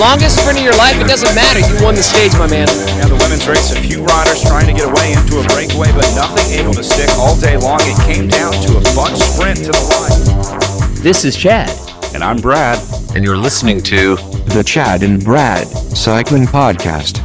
Longest sprint of your life, it doesn't matter. You won the stage, my man. Yeah, the women's race, a few riders trying to get away into a breakaway, but nothing able to stick all day long. It came down to a bunch sprint to the line. This is Chad. And I'm Brad. and you're listening to The Chad and Brad Cycling Podcast.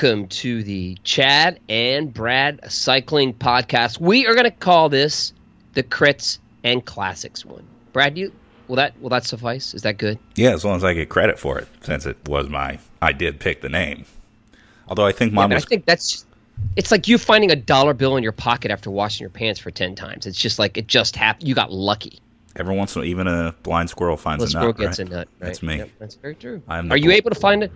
Welcome to the Chad and Brad Cycling Podcast. We are going to call this the Crits and Classics one. Brad, you will that will that suffice? Is that good? Yeah, as long as I get credit for it, since it was my, I did pick the name. Although I think Yeah, mine but I think that's it's like you finding a dollar bill in your pocket after washing your pants for ten times. It's just like it just happened. You got lucky. every once in a while, even a blind squirrel finds The a squirrel nut. gets right? a nut. Right? That's me. Yep, that's very true. Are you able to find a?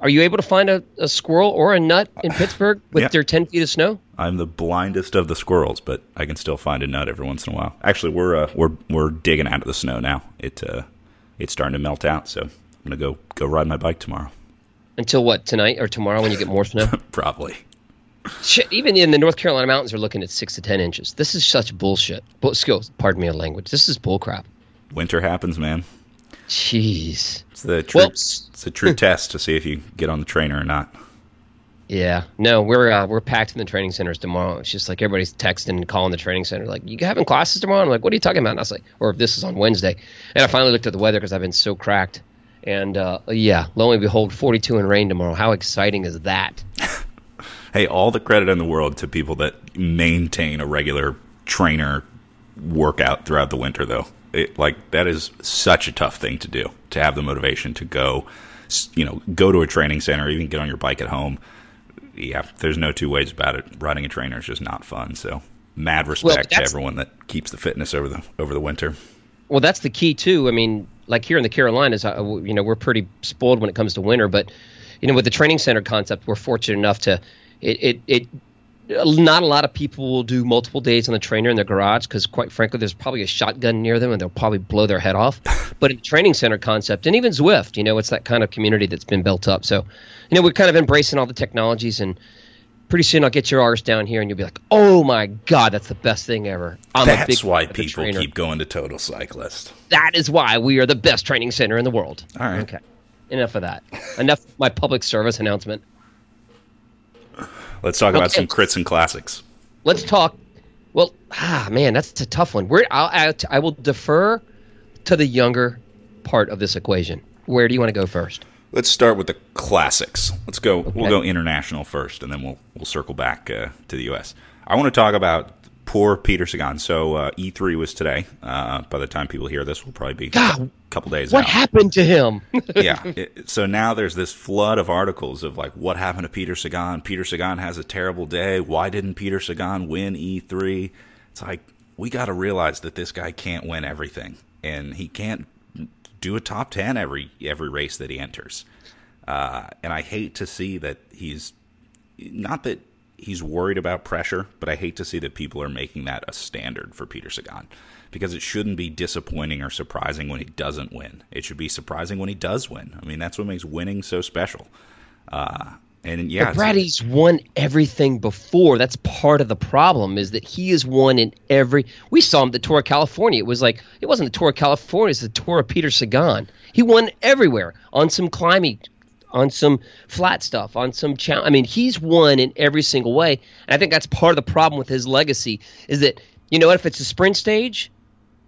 Are you able to find a, a squirrel or a nut in Pittsburgh with Yeah. their ten feet of snow? I'm the blindest of the squirrels, but I can still find a nut every once in a while. Actually, we're uh, we're we're digging out of the snow now. It uh, it's starting to melt out, so I'm gonna go go ride my bike tomorrow. Until what tonight or tomorrow when you get more snow? Probably. Shit, even in the North Carolina mountains are looking at six to ten inches. This is such bullshit. Bull, skills, pardon me a language. This is bullcrap. Winter happens, man. Jeez. It's the true, Well, it's a true test to see if you get on the trainer or not. Yeah, no, we're uh, we're packed in the training centers tomorrow. It's just like everybody's texting and calling the training center, like, "You having classes tomorrow?" I'm like, "What are you talking about?" And I was like, "Or if this is on Wednesday," and I finally looked at the weather because I've been so cracked. And uh, yeah, lo and behold, 42 and rain tomorrow. How exciting is that? Hey, all the credit in the world to people that maintain a regular trainer workout throughout the winter, though. It, like that is such a tough thing to do to have the motivation to go, you know, go to a training center, even get on your bike at home. Yeah, there's no two ways about it. Riding a trainer is just not fun. So, mad respect to everyone that keeps the fitness over the over the winter. Well, that's the key too. I mean, like here in the Carolinas, you know, we're pretty spoiled when it comes to winter, but you know, with the training center concept, we're fortunate enough to it it. it not a lot of people will do multiple days on the trainer in their garage because, quite frankly, there's probably a shotgun near them and they'll probably blow their head off. but in the training center concept, and even Zwift, you know, it's that kind of community that's been built up. So, you know, we're kind of embracing all the technologies, and pretty soon I'll get your arse down here, and you'll be like, "Oh my god, that's the best thing ever." I'm a That's why fan of the people trainer keep going to Total Cyclist. that is why we are the best training center in the world. All right. Okay. Enough of that. Enough of my public service announcement. Let's talk about some crits and classics. Let's talk. Well, ah, man, that's a tough one. Where I'll, I, I will defer to the younger part of this equation. Where do you want to go first? Let's start with the classics. Let's go. We'll go international first, and then we'll we'll circle back uh, to the U.S. I want to talk about poor Peter Sagan. So uh, E3 was today. Uh, by the time people hear this, will probably be God, a couple days What out. happened to him? yeah. It- so now there's this flood of articles of like what happened to Peter Sagan. Peter Sagan has a terrible day. Why didn't Peter Sagan win E3? It's like we got to realize that this guy can't win everything, and he can't do a top ten every every race that he enters. Uh, and I hate to see that he's not that he's worried about pressure, but I hate to see that people are making that a standard for Peter Sagan because it shouldn't be disappointing or surprising when he doesn't win. It should be surprising when he does win. I mean, that's what makes winning so special. Uh, and yeah, But won everything before. That's part of the problem is that he has won in every. We saw him the Tour of California. It was like it wasn't the Tour of California; it's the Tour of Peter Sagan. He won everywhere on some climbing, on some flat stuff, on some challenge. I mean, he's won in every single way, and I think that's part of the problem with his legacy is that you know what? If it's a sprint stage,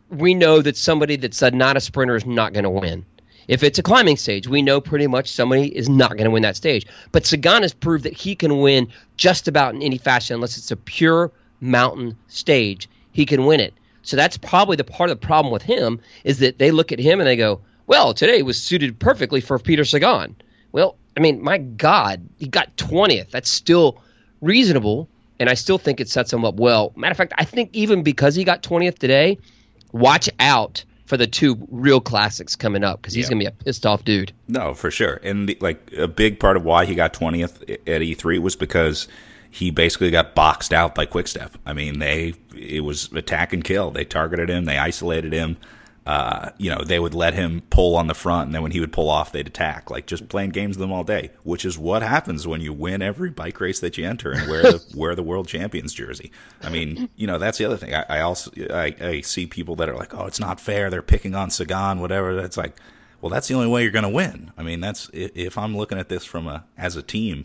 we know that somebody that's not a sprinter is not going to win. If it's a climbing stage, we know pretty much somebody is not going to win that stage. But Sagan has proved that he can win just about in any fashion, unless it's a pure mountain stage. He can win it. So that's probably the part of the problem with him is that they look at him and they go, "Well, today was suited perfectly for Peter Sagan." Well, I mean, my God, he got twentieth. That's still reasonable, and I still think it sets him up well. Matter of fact, I think even because he got twentieth today, watch out for the two real classics coming up because he's Yeah. gonna be a pissed off dude. No, for sure. And the, like a big part of why he got 20th at E3 was because he basically got boxed out by Quickstep. I mean, they it was attack and kill. They targeted him, they isolated him. Uh, you know, they would let him pull on the front, and then when he would pull off, they'd attack. Like just playing games with them all day, which is what happens when you win every bike race that you enter and wear the wear the world champions jersey. I mean, you know, that's the other thing. I, I also I, I see people that are like, oh, it's not fair. They're picking on Sagan, whatever. That's like, well, that's the only way you're going to win. I mean, that's if I'm looking at this from a as a team,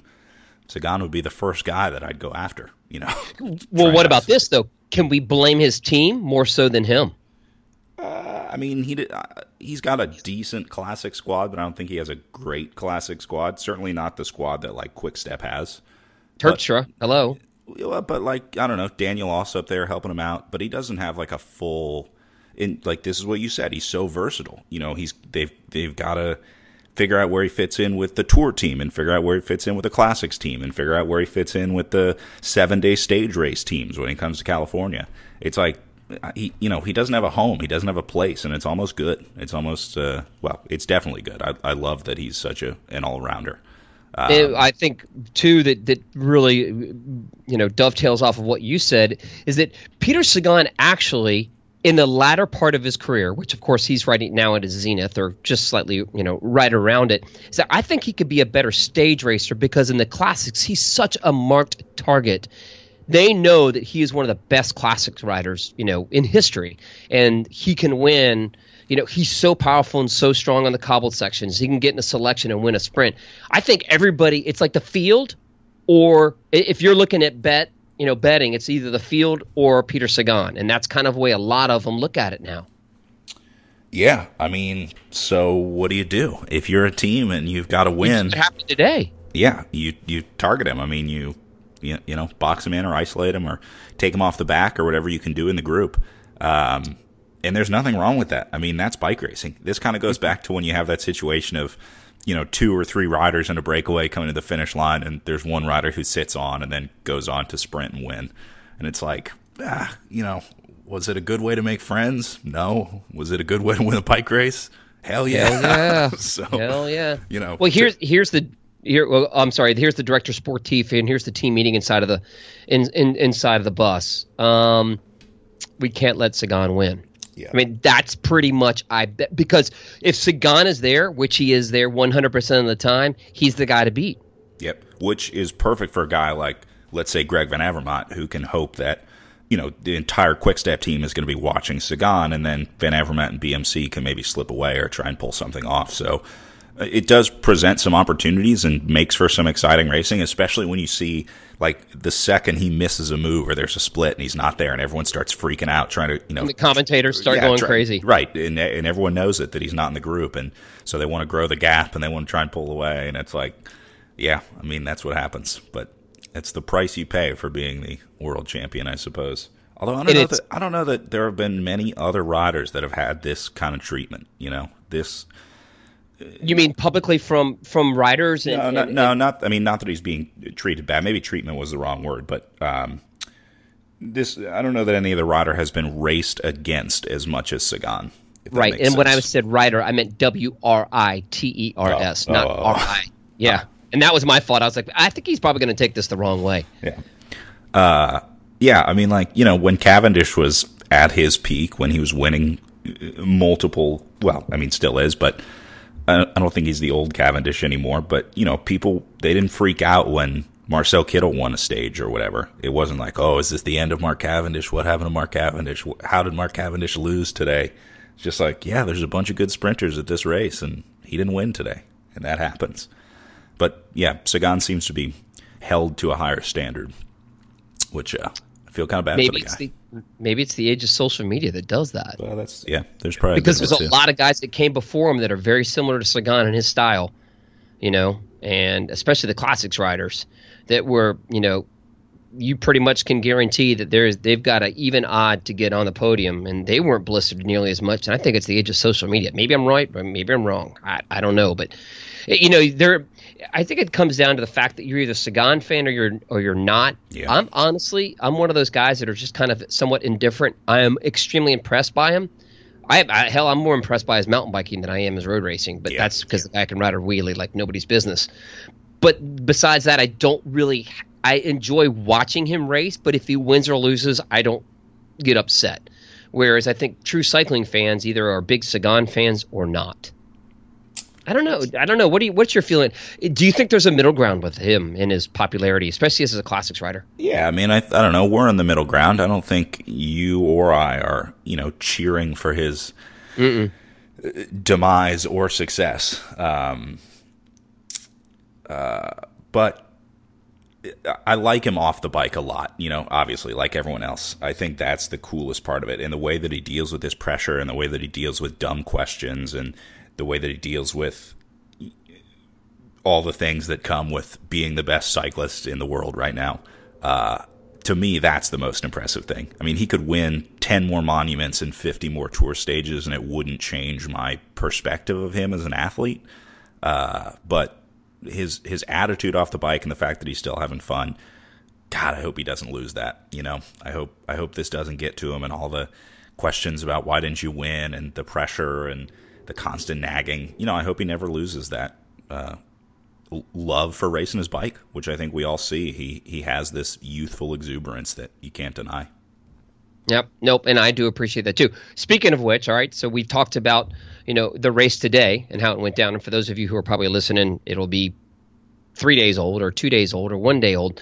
Sagan would be the first guy that I'd go after. You know. Well, what about this though? Can we blame his team more so than him? I mean, he did, uh, he's got a decent classic squad, but I don't think he has a great classic squad. Certainly not the squad that like Quickstep has. Terpstra, hello. But like I don't know, Daniel Oss up there helping him out, but he doesn't have like a full. In like this is what you said. He's so versatile. You know, he's they've they've got to figure out where he fits in with the tour team, and figure out where he fits in with the classics team, and figure out where he fits in with the seven day stage race teams when it comes to California. It's like he you know he doesn't have a home, he doesn't have a place, and it's almost good. It's almost uh, well, it's definitely good. I, I love that he's such a an all rounder. And I think too that that really you know dovetails off of what you said is that Peter Sagan actually in the latter part of his career, which of course he's right now at his zenith or just slightly you know right around it, is that I think he could be a better stage racer because in the classics he's such a marked target. They know that he is one of the best classics riders you know in history, and he can win you know, he's so powerful and so strong on the cobbled sections. He can get in a selection and win a sprint. I think everybody, it's like the field, or if you're looking at bet, you know, betting, it's either the field or Peter Sagan, and that's kind of the way a lot of them look at it now. Yeah, I mean, so what do you do if you're a team and you've got to win? What happened today? Yeah, you you target him. I mean, you you, you know box him in or isolate him or take him off the back or whatever you can do in the group. Um, and there's nothing wrong with that. I mean, that's bike racing. This kind of goes back to when you have that situation of you know two or three riders in a breakaway coming to the finish line, and there's one rider who sits on and then goes on to sprint and win. And it's like, ah, you know, was it a good way to make friends? No. Was it a good way to win a bike race? Hell yeah. Hell yeah. so Hell yeah. you know, Well, here's here's the here. Well, I'm sorry. Here's the director sportif, and here's the team meeting inside of the in, in inside of the bus. Um, we can't let Sagan win. Yeah. I mean, that's pretty much I bet because if Sagan is there, which he is there 100 percent of the time, he's the guy to beat. Yep. Which is perfect for a guy like, let's say, Greg Van Avermaet, who can hope that, you know, the entire Quickstep team is going to be watching Sagan, and then Van Avermaet and BMC can maybe slip away or try and pull something off. So it does present some opportunities and makes for some exciting racing, especially when you see, like, the second he misses a move or there's a split and he's not there and everyone starts freaking out trying to, you know, And the commentators start yeah, going try- crazy. Right, and and everyone knows it that he's not in the group, and so they want to grow the gap and they want to try and pull away, and it's like, yeah, I mean that's what happens, but it's the price you pay for being the world champion, I suppose. Although I don't And know that I don't know that there have been many other riders that have had this kind of treatment. You know, this You mean publicly from from riders? And, no, not, and- no, not. I mean, not that he's being treated bad. Maybe treatment was the wrong word, but um, this. I don't know that any other rider has been raced against as much as Sagan. right. And when I said rider, I meant W R I T E R S, Oh, not oh, oh. R I. Yeah. And that was my fault. I was like, I think he's probably going to take this the wrong way. Yeah. Uh, yeah, I mean, like, you know, when Cavendish was at his peak, when he was winning multiple, well, I mean, still is, but I don't think he's the old Cavendish anymore. But, you know, people, they didn't freak out when Marcel Kittel won a stage or whatever. It wasn't like, oh, is this the end of Mark Cavendish? What happened to Mark Cavendish? How did Mark Cavendish lose today? It's just like, yeah, there's a bunch of good sprinters at this race, and he didn't win today. And that happens. But yeah, Sagan seems to be held to a higher standard, which uh, I feel kind of bad for Maybe the it's guy. the maybe it's the age of social media that does that. well, that's yeah. There's probably because there's a too. lot of guys that came before him that are very similar to Sagan in his style, you know, and especially the classics riders that were, you know, you pretty much can guarantee that there's they've got an even odd to get on the podium, and they weren't blistered nearly as much. And I think it's the age of social media. Maybe I'm right, but maybe I'm wrong. I, I don't know, but you know, there. I think it comes down to the fact that you're either a Sagan fan or you're or you're not. Yeah. I'm honestly, I'm one of those guys that are just kind of somewhat indifferent. I am extremely impressed by him. I, I hell, I'm more impressed by his mountain biking than I am his road racing, but Yeah, that's because the guy can ride a wheelie like nobody's business. But besides that, I don't really. I enjoy watching him race, but if he wins or loses, I don't get upset. Whereas I think true cycling fans either are big Sagan fans or not. I don't know. I don't know. What do you? What's your feeling? Do you think there's a middle ground with him in his popularity, especially as a classics writer? Yeah, I mean, I, I don't know. We're in the middle ground. I don't think you or I are, you know, cheering for his demise or success. Um, uh, but I like him off the bike a lot, you know, obviously, like everyone else. I think that's the coolest part of it. And the way that he deals with this pressure and the way that he deals with dumb questions and the way that he deals with all the things that come with being the best cyclist in the world right now. Uh, to me, that's the most impressive thing. I mean, he could win 10 more monuments and 50 more tour stages, and it wouldn't change my perspective of him as an athlete. Uh, but his his attitude off the bike and the fact that he's still having fun, God, I hope he doesn't lose that. You know, I hope I hope this doesn't get to him and all the questions about why didn't you win and the pressure and the constant nagging. You know, I hope he never loses that uh, love for racing his bike, which I think we all see. He he has this youthful exuberance that you can't deny. Yep. Nope. And I do appreciate that too. Speaking of which, all right. So we've talked about you know the race today and how it went down. And for those of you who are probably listening, it'll be three days old or two days old or one day old.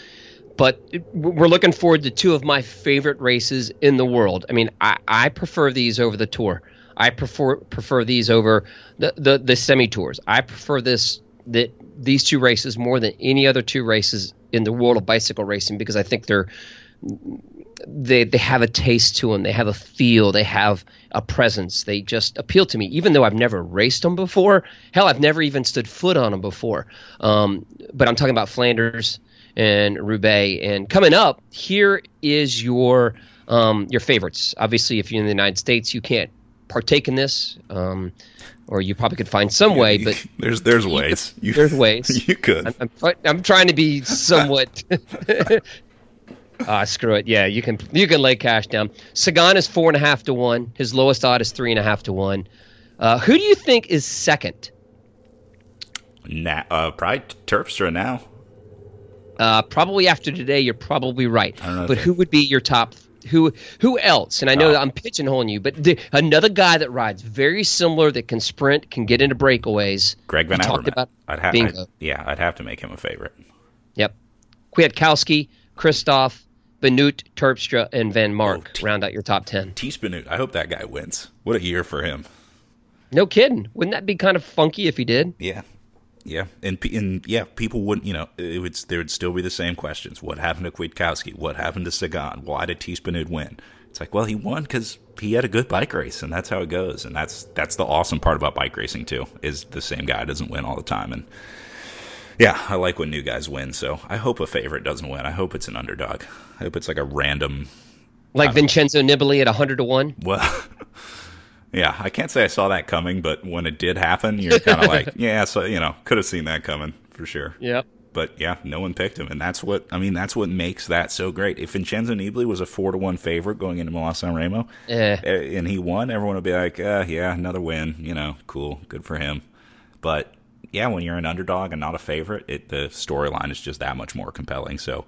But we're looking forward to two of my favorite races in the world. I mean, I, I prefer these over the tour. I prefer prefer these over the, the, the semi tours. I prefer this that these two races more than any other two races in the world of bicycle racing because I think they're they they have a taste to them. They have a feel. They have a presence. They just appeal to me, even though I've never raced them before. Hell, I've never even stood foot on them before. Um, but I'm talking about Flanders and Roubaix. And coming up, here is your um, your favorites. Obviously, if you're in the United States, you can't partake in this, um, or you probably could find some way. But there's there's ways. You, there's ways. You could. I'm, I'm, I'm trying to be somewhat. Ah, screw it. Yeah, you can you can lay cash down. Sagan is four and a half to one. His lowest odd is three and a half to one. Uh, who do you think is second? Na- uh, probably Terpstra now. Uh, probably after today, you're probably right. don't know But who would be your top? Who who else? And I know Oh. I'm pigeonholing you, but the, another guy that rides very similar, that can sprint, can get into breakaways. Greg Van talked about I'd have. I'd- yeah, I'd have to make him a favorite. Yep. Kwiatkowski, Kristoff, Benoot, Terpstra, and Van oh, Mark Oh, t- round out your top ten. Teaspoon. I hope that guy wins. What a year for him. No kidding. Wouldn't that be kind of funky if he did? Yeah, yeah, and and yeah, people wouldn't. You know, it would there would still be the same questions. What happened to Kwiatkowski? What happened to Sagan? Why did Teaspoon win? It's like, well, he won because he had a good bike race, and that's how it goes. And that's that's the awesome part about bike racing too. Is the same guy doesn't win all the time, and yeah, I like when new guys win. So I hope a favorite doesn't win. I hope it's an underdog. I hope it's like a random. Like Vincenzo Nibali at 100 to 1? Well, yeah, I can't say I saw that coming, but when it did happen, you're kind of like, yeah, so you know, could have seen that coming for sure. Yep. But yeah, no one picked him, and that's what I mean. That's what makes that so great. If Vincenzo Nibali was a four to one favorite going into Milan San Remo, Eh. eh, and he won, everyone would be like, uh, "Yeah, another win. You know, cool, good for him." But yeah, when you're an underdog and not a favorite, it the storyline is just that much more compelling. So,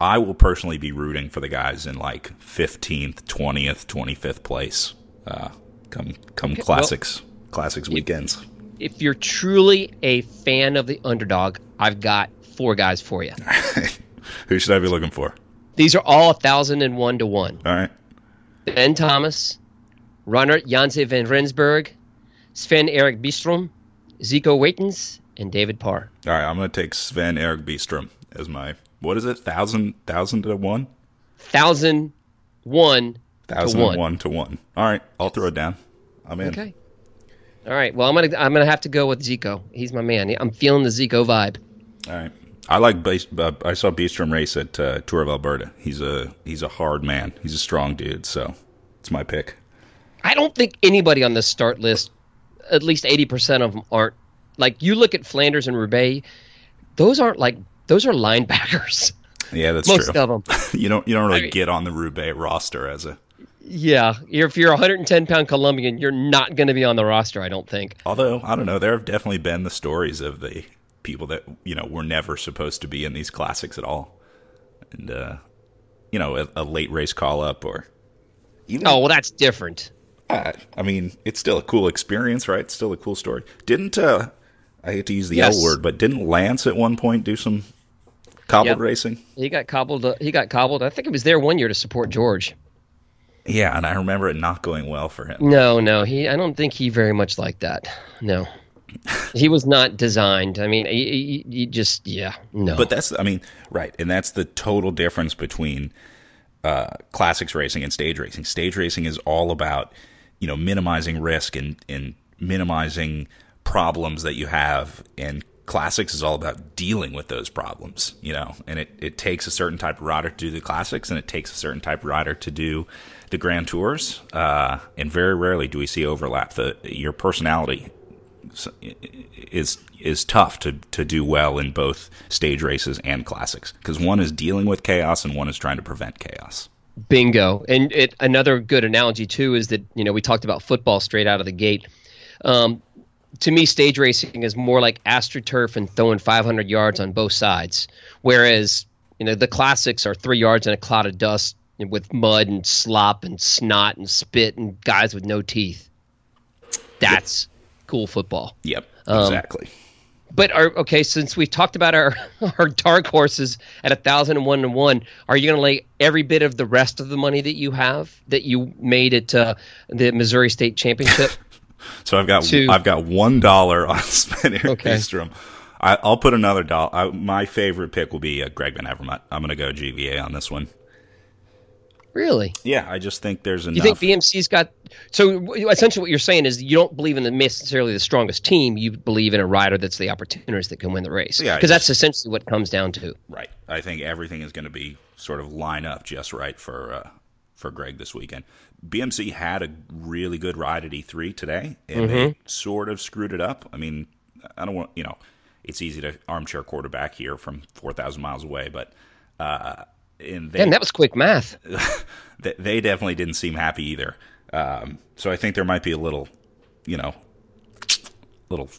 I will personally be rooting for the guys in like fifteenth, twentieth, twenty fifth place. Uh, come come well- classics, classics weekends. If you're truly a fan of the underdog, I've got four guys for you. Who should I be looking for? These are all 1,001 to 1. All right. Ben Thomas, Reinardt Janse van Rensburg, Sven Erik Bystrom, Zico Waeytens, and David Per. All right, I'm going to take Sven Erik Bystrom as my what is it? Thousand thousand to one? 1,001 Thousand to 1. one to one. All right, I'll throw it down. I'm in. Okay. All right. Well, I'm gonna I'm gonna have to go with Zico. He's my man. I'm feeling the Zico vibe. All right. I like Bas- uh, I saw Bystrom race at uh, Tour of Alberta. He's a he's a hard man. He's a strong dude. So it's my pick. I don't think anybody on this start list, at least 80% of them aren't like you look at Flanders and Roubaix, those aren't like those are linebackers. Yeah, that's Most true. of them. you don't you don't really I mean- get on the Roubaix roster as a Yeah, if you're a 110 pound Colombian, you're not going to be on the roster. I don't think. Although I don't know, there have definitely been the stories of the people that you know were never supposed to be in these classics at all, and uh, you know, a, a late race call up or even. Oh well, that's different. I, I mean, it's still a cool experience, right? It's still a cool story. Didn't uh, I hate to use the Yes. L word, but didn't Lance at one point do some cobbled Yep. racing? He got cobbled. uh, He got cobbled. I think he was there one year to support George. Yeah, and I remember it not going well for him. No, no, he. I don't think he very much liked that. No, he was not designed. I mean, he, he, he just yeah, no. But that's, I mean, right, and that's the total difference between uh, classics racing and stage racing. Stage racing is all about, you know, minimizing risk and and minimizing problems that you have, and classics is all about dealing with those problems. You know, and it it takes a certain type of rider to do the classics, and it takes a certain type of rider to do the grand tours. Uh, and very rarely do we see overlap. The your personality is is tough to to do well in both stage races and classics because one is dealing with chaos and one is trying to prevent chaos. Bingo. And it, another good analogy too is that you know we talked about football straight out of the gate. Um, to me, stage racing is more like astroturf and throwing 500 yards on both sides, whereas you know the classics are three yards in a cloud of dust with mud and slop and snot and spit and guys with no teeth. That's cool football. Yep, Um, exactly. But are, okay, since we've talked about our our dark horses at a thousand and one to one, are you going to lay every bit of the rest of the money that you have that you made at uh, the Missouri State Championship? So I've got to- I've got one dollar on Sven Eric Okay. I, I'll put another dollar. My favorite pick will be uh, Greg Van Avermaet. I'm going to go GVA on this one. Really? Yeah, I just think there's enough. You think BMC's got? So essentially, what you're saying is you don't believe in the necessarily the strongest team. You believe in a rider that's the opportunist that can win the race. Yeah, because that's essentially what it comes down to. Right. I think everything is going to be sort of line up just right for uh, for Greg this weekend. BMC had a really good ride at E3 today, and they sort of screwed it up. I mean, I don't want you know, it's easy to armchair quarterback here from four thousand miles away, but uh, and they And that was quick math. they definitely didn't seem happy either. Um, so I think there might be a little, you know, little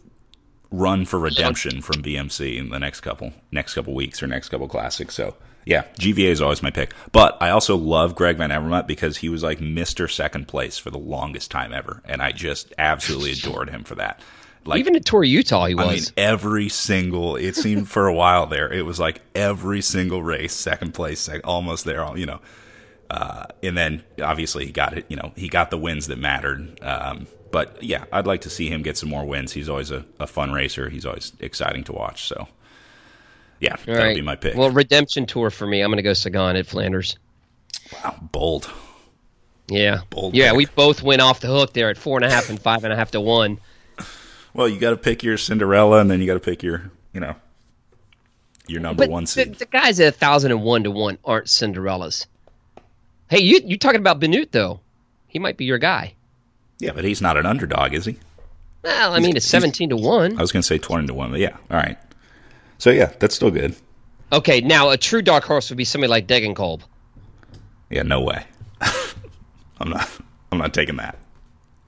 run for redemption from BMC in the next couple next couple weeks or next couple classics. So yeah, GVA is always my pick. But I also love Greg Van Avermaet because he was like Mister Second Place for the longest time ever, and I just absolutely adored him for that. Like Even at Tour Utah, he was. I mean, every single. It seemed for a while there, it was like every single race, second place, sec, almost there. You know, uh, and then obviously he got it. You know, he got the wins that mattered. Um, but yeah, I'd like to see him get some more wins. He's always a, a fun racer. He's always exciting to watch. So yeah, All that'll right. be my pick. Well, redemption tour for me. I'm going to go Sagan at Flanders. wow, bold. Yeah. Bold yeah, pick. we both went off the hook there at four and a half and five and a half to one. Well, you got to pick your Cinderella, and then you got to pick your, you know, your number But one the, seed. the guys at a thousand and one to one aren't Cinderellas. Hey, you you talking about Benoot though? He might be your guy. yeah, but he's not an underdog, is he? Well, I mean, it's seventeen to one. I was going to say twenty to one, but yeah, all right. So yeah, that's still good. Okay, now a true dark horse would be somebody like Degenkolb. Yeah, no way. I'm not. I'm not taking that.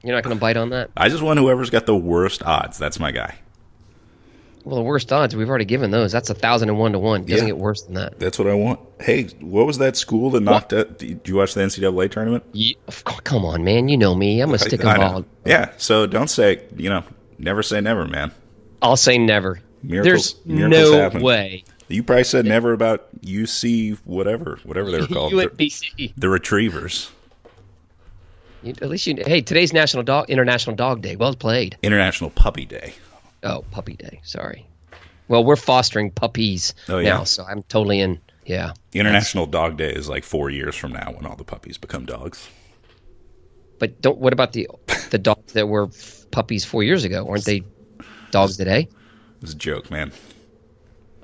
You're not going to bite on that. I just want whoever's got the worst odds. That's my guy. Well, the worst odds we've already given those. That's a thousand and one to one. Doesn't Yeah. get worse than that. That's what I want. Hey, what was that school that knocked out? Did you watch the NCAA tournament? Ye- of course, come on, man. You know me. I'm a stick and ball. Yeah. So don't say. You know, never say never, man. I'll say never. Miracles- There's miracles no happen. way. You probably said never about UC whatever, whatever they were called. you the, the Retrievers. You- At least you. Hey, today's National Dog International Dog Day. Well played. International Puppy Day. Oh, puppy day. Sorry. Well, we're fostering puppies Oh, yeah? now, so I'm totally in. Yeah. International Dog Day is like four years from now when all the puppies become dogs. But don't. What about the the dogs that were puppies four years ago? Aren't they dogs today? It was a joke, man.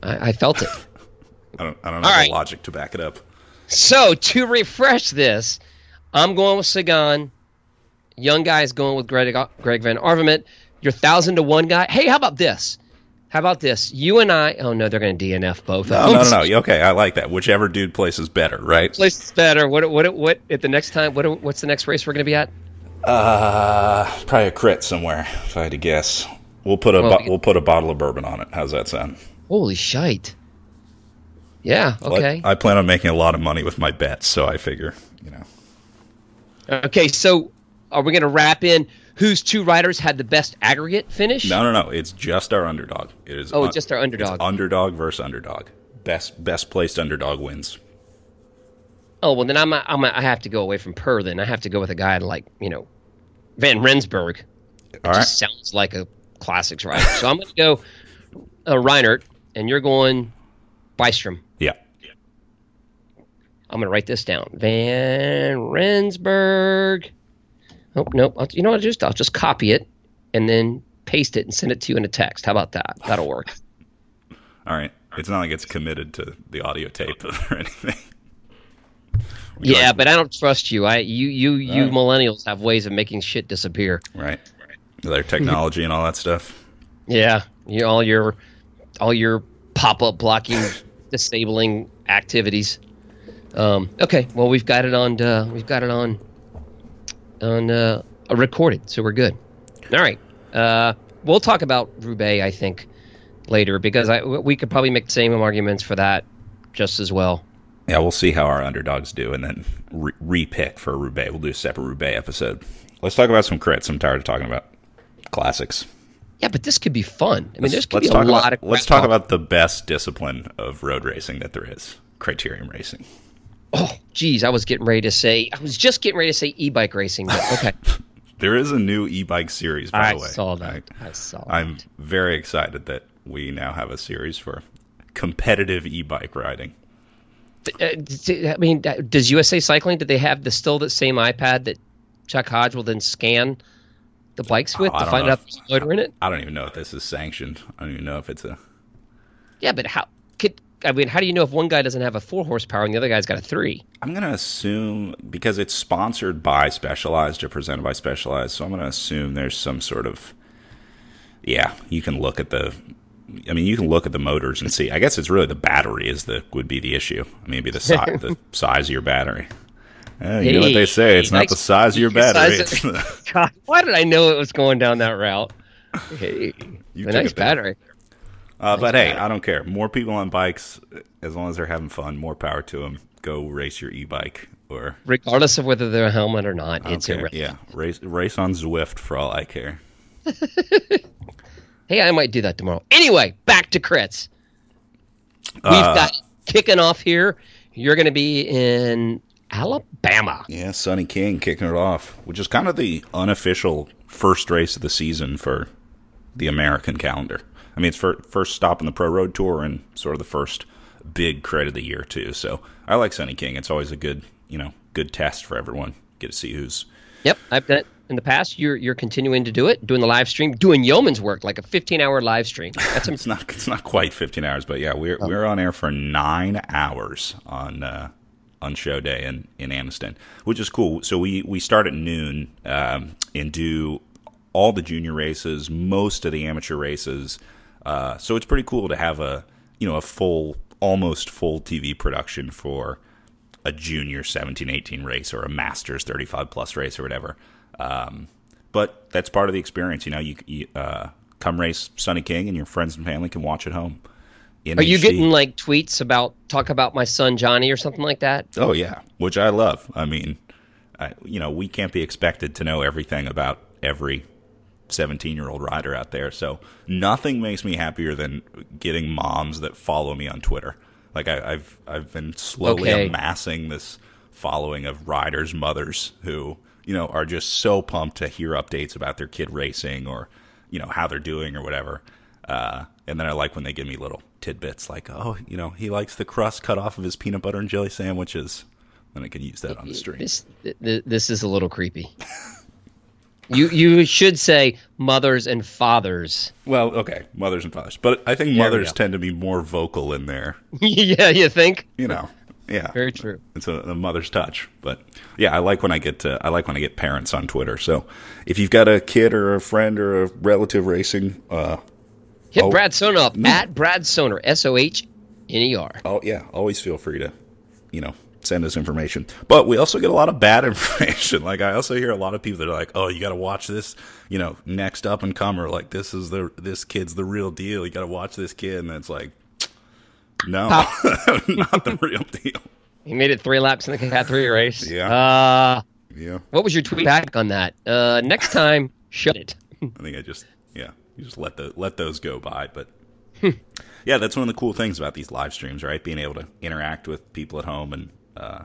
I, I felt it. I don't. I don't All have right. the logic to back it up. So to refresh this, I'm going with Sagan. Young guy is going with Greg Greg Van Avermaet. Your thousand to one guy. Hey, how about this? How about this? You and I. Oh no, they're going to DNF both. No, of no, no, no. Okay, I like that. Whichever dude places better, right? Place is better. What? What? What? At the next time, what? What's the next race we're going to be at? Uh, probably a crit somewhere. If I had to guess, we'll put a Well, bo- we'll put a bottle of bourbon on it. How's that sound? Holy shite! Yeah. But Okay. I plan on making a lot of money with my bets, so I figure, you know. Okay. So, are we going to wrap in whose two riders had the best aggregate finish? No, no, no. It's just our underdog. It is. Oh, un- just our underdog. It's underdog versus underdog. Best best placed underdog wins. Oh well, then I'm, I'm I have to go away from Per. Then I have to go with a guy like you know, Van Rensburg. All right. just sounds like a classics rider. so I'm going to go uh, Reinardt, and you're going Bystrom. I'm going to write this down. Van Rensburg. Oh no! I'll, you know what? I'll just I'll just copy it and then paste it and send it to you in a text. How about that? That'll work. All right. It's not like it's committed to the audio tape or anything. Yeah, like- but I don't trust you. I you you you Right. millennials have ways of making shit disappear. right. Their technology and all that stuff. Yeah, you all your all your pop up blocking, disabling activities. Um, okay, well we've got it on uh, we've got it on on uh, recorded, so we're good. All right, uh, we'll talk about Roubaix, I think, later because I we could probably make the same arguments for that just as well. Yeah, we'll see how our underdogs do, and then re- repick for Roubaix. We'll do a separate Roubaix episode. Let's talk about some crits. I'm tired of talking about classics. Yeah, but this could be fun. I mean, let's be a lot about, of. let's talk talk. about the best discipline of road racing that there is: criterium racing. Oh, geez, I was getting ready to say. I was just getting ready to say e-bike racing, but okay. There is a new e-bike series, by I the way. I saw that. I saw I'm very excited that we now have a series for competitive e-bike riding. Uh, I mean, does USA Cycling? Did they have the still the same iPad that Chuck Hodge will then scan the bikes with Oh, to find know out if- if there's motor in it? I don't even know if this is sanctioned. I don't even know if it's a. Yeah, but how I mean? How do you know if one guy doesn't have a four horsepower and the other guy's got a three? I'm gonna assume because it's sponsored by Specialized or presented by Specialized, so I'm gonna assume there's some sort of. Yeah, you can look at the. I mean, you can look at the motors and see. I guess it's really the battery is the would be the issue. I mean, be the size the size of your battery. Eh, you know what they say? It's not the size of your battery. of- God, why did I know it was going down that route? Hey, You a nice battery. Uh, but hey, I don't care. More people on bikes, as long as they're having fun, more power to them. Go race your e-bike or Regardless of whether they're a helmet or not, it's care. irrelevant. yeah, race race on Zwift for all I care. Hey, I might do that tomorrow. Anyway, back to crits. We've Uh, got kicking off here. You're going to be in Alabama. Yeah, Sunny King kicking it off, which is kind of the unofficial first race of the season for the American calendar. I mean, it's for first stop in the Pro Road Tour and sort of the first big credit of the year too. So I like Sunny King. It's always a good, you know, good test for everyone. Get to see who's Yep, I've done it in the past. You're you're continuing to do it, doing the live stream, doing yeoman's work, like a 15 hour live stream. That's it's not it's not quite 15 hours, but yeah, we're Oh. we're on air for nine hours on uh, on show day in in Anniston, which is cool. So we we start at noon um, and do all the junior races, most of the amateur races. Uh, so it's pretty cool to have a you know a full almost full TV production for a junior 17 18 race or a masters 35 plus race or whatever. Um, but that's part of the experience you know you, you uh, come race Sunny King and your friends and family can watch at home. Are you getting like tweets about talk about my son Johnny or something like that? oh yeah which I love. I mean I, you know we can't be expected to know everything about every 17 year old rider out there. So nothing makes me happier than getting moms that follow me on Twitter. Like I, I've I've been slowly Okay. amassing this following of riders mothers who you know are just so pumped to hear updates about their kid racing or you know how they're doing or whatever. Uh, and then I like when they give me little tidbits like oh you know he likes the crust cut off of his peanut butter and jelly sandwiches. Then I can use that on the stream This th- th- this is a little creepy. you you should say mothers and fathers. well okay mothers and fathers but I think we mothers tend to be more vocal in there. yeah, you think? you know yeah Very true. it's a, a mother's touch but yeah i like when i get to, i like when i get parents on twitter so if you've got a kid or a friend or a relative racing uh Hit Oh. Brad Sohner up at Brad Sohner, S O H N E R. Oh yeah, always feel free to, you know, send us information. But we also get a lot of bad information. Like I also hear a lot of people that are like, "Oh, you got to watch this," you know, next up and comer. Like this is the this kid's the real deal. You got to watch this kid, and it's like, no, not the real deal. He made it three laps in the Cat 3 race. Yeah. Uh, Yeah, what was your tweet back on that? Uh, next time, shut it. I think I just yeah, you just let the let those go by. But yeah, that's one of the cool things about these live streams, right? Being able to interact with people at home and uh,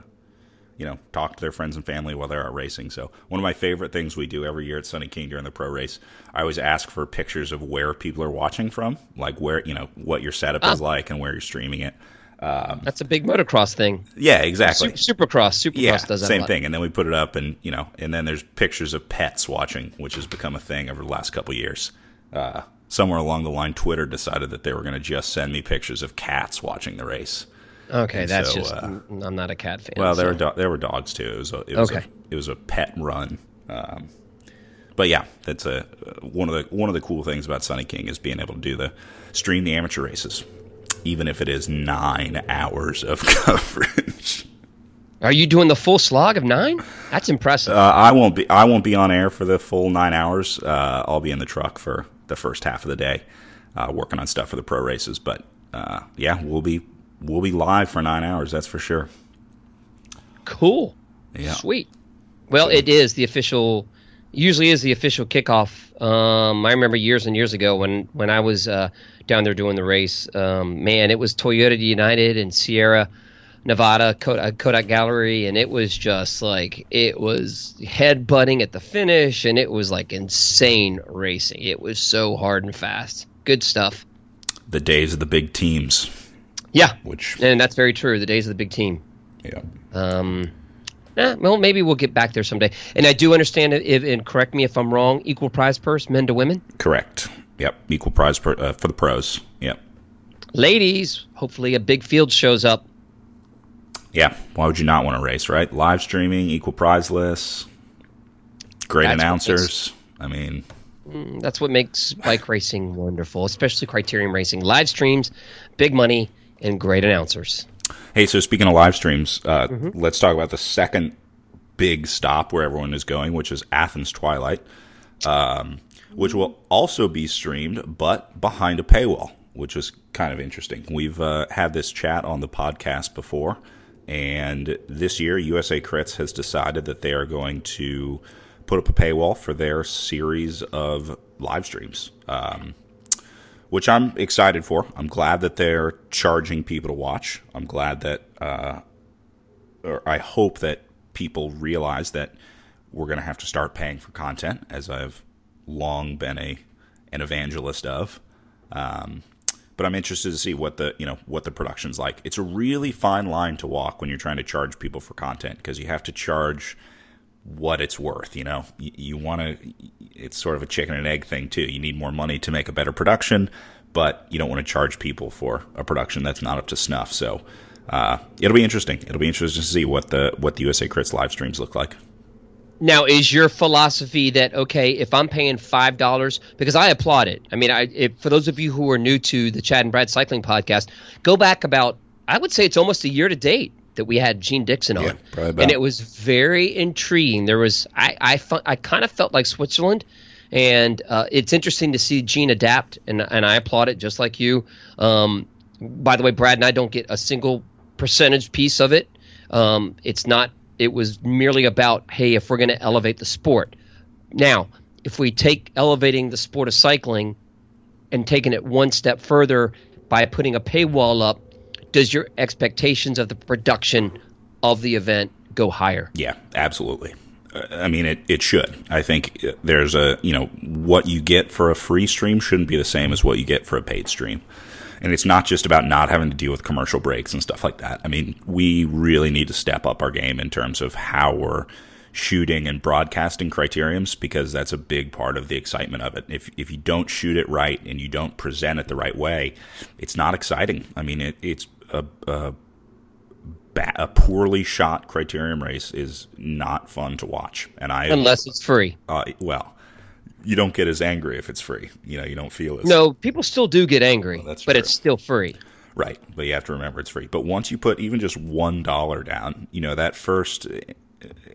you know talk to their friends and family while they're out racing. So one of my favorite things we do every year at Sunny King during the pro race, I always ask for pictures of where people are watching from, like where you know what your setup is like and where you're streaming it. That's a big motocross thing. Yeah, exactly. Su- Supercross. Supercross Yeah, does that same thing. And then we put it up, and you know, and then there's pictures of pets watching, which has become a thing over the last couple of years. Uh, somewhere along the line, Twitter decided that they were going to just send me pictures of cats watching the race. Okay, that's So, just. uh, I'm not a cat fan. Well, there so- were do- there were dogs too. It was a, it was Okay. a, it was a pet run. Um, but yeah, that's a one of the one of the cool things about Sunny King is being able to do the stream the amateur races, even if it is nine hours of coverage. Are you doing the full slog of nine? That's impressive. Uh, I won't be. I won't be on air for the full nine hours. Uh, I'll be in the truck for the first half of the day, uh, working on stuff for the pro races. But uh, yeah, we'll be we'll be live for nine hours. That's for sure. cool. Yeah. Sweet. Well, it is the official. Usually is the official kickoff. Um, I remember years and years ago when when I was uh, down there doing the race. Um, man, it was Toyota United and Sierra Nevada Kodak, Kodak Gallery, and it was just like it was head butting at the finish, and it was like insane racing. It was so hard and fast. Good stuff. The days of the big teams, Yeah, which and that's very true. The days of the big team. yeah, Um, eh, well, maybe we'll get back there someday. And I do understand, if, and correct me if I'm wrong, equal prize purse, men to women. correct. Yep, equal prize per, uh, for the pros. Yep. Ladies, hopefully a big field shows up. Yeah, why would you not want to race, right? Live streaming, equal prize lists, great That's announcers. I mean, That's what makes bike racing wonderful, especially criterium racing. Live streams, big money, and great announcers. Hey, so speaking of live streams, uh, Mm-hmm. let's talk about the second big stop where everyone is going, which is Athens Twilight, um, which will also be streamed, but behind a paywall, which is kind of interesting. We've uh, had this chat on the podcast before, and this year USA Crits has decided that they are going to put up a paywall for their series of live streams. Um, which I'm excited for. I'm glad that they're charging people to watch. I'm glad that, uh, or I hope that people realize that we're going to have to start paying for content, as I've long been a an evangelist of. Um, but I'm interested to see what the you know what the production's like. It's a really fine line to walk when you're trying to charge people for content because you have to charge what it's worth. You know, you, you want to. It's sort of a chicken and egg thing too. You need more money to make a better production, but you don't want to charge people for a production that's not up to snuff. So uh, it'll be interesting. It'll be interesting to see what the what the USA Crits live streams look like. Now, is your philosophy that okay, if I'm paying five dollars, because I applaud it. I mean, I if, for those of you who are new to the Chad and Brad Cycling Podcast, go back about I would say it's almost a year to date that we had Gene Dixon on, Yeah, and it was very intriguing. There was I I, fu- I kind of felt like Switzerland, and uh, it's interesting to see Gene adapt, and and I applaud it just like you. Um, by the way, Brad and I don't get a single percentage piece of it. Um, it's not. It was merely about hey, if we're going to elevate the sport. Now, if we take elevating the sport of cycling and taking it one step further by putting a paywall up, does your expectations of the production of the event go higher? Yeah, absolutely. I mean, it, it should. I think there's a, you know, what you get for a free stream shouldn't be the same as what you get for a paid stream. And it's not just about not having to deal with commercial breaks and stuff like that. I mean, we really need to step up our game in terms of how we're shooting and broadcasting criteriums because that's a big part of the excitement of it. If, if you don't shoot it right and you don't present it the right way, it's not exciting. I mean, it, it's a, a ba- a poorly shot criterium race is not fun to watch. And I Unless it's free. uh, well, you don't get as angry if it's free. You know, you don't feel as No, people still do get angry, that's but true. it's still free. Right, but you have to remember it's free. But once you put even just one dollar down, you know that first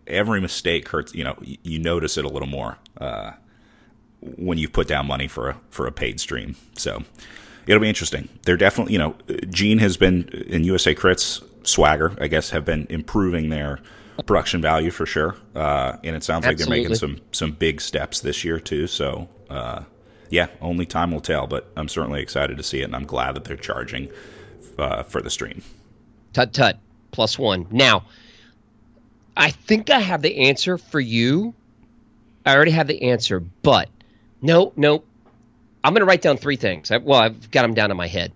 every mistake hurts. You know, you, you notice it a little more uh, when you put down money for a for a paid stream. So it'll be interesting. They're definitely, you know, Gene has been in USA Crits Swagger, I guess, have been improving their production value for sure. Uh, and it sounds like they're making some some big steps this year too. So. Uh, yeah, only time will tell, but I'm certainly excited to see it, and I'm glad that they're charging uh, for the stream. Tut tut. Plus one. Now, I think I have the answer for you. I already have the answer, but no, no. I'm going to write down three things. I, well, I've got them down in my head.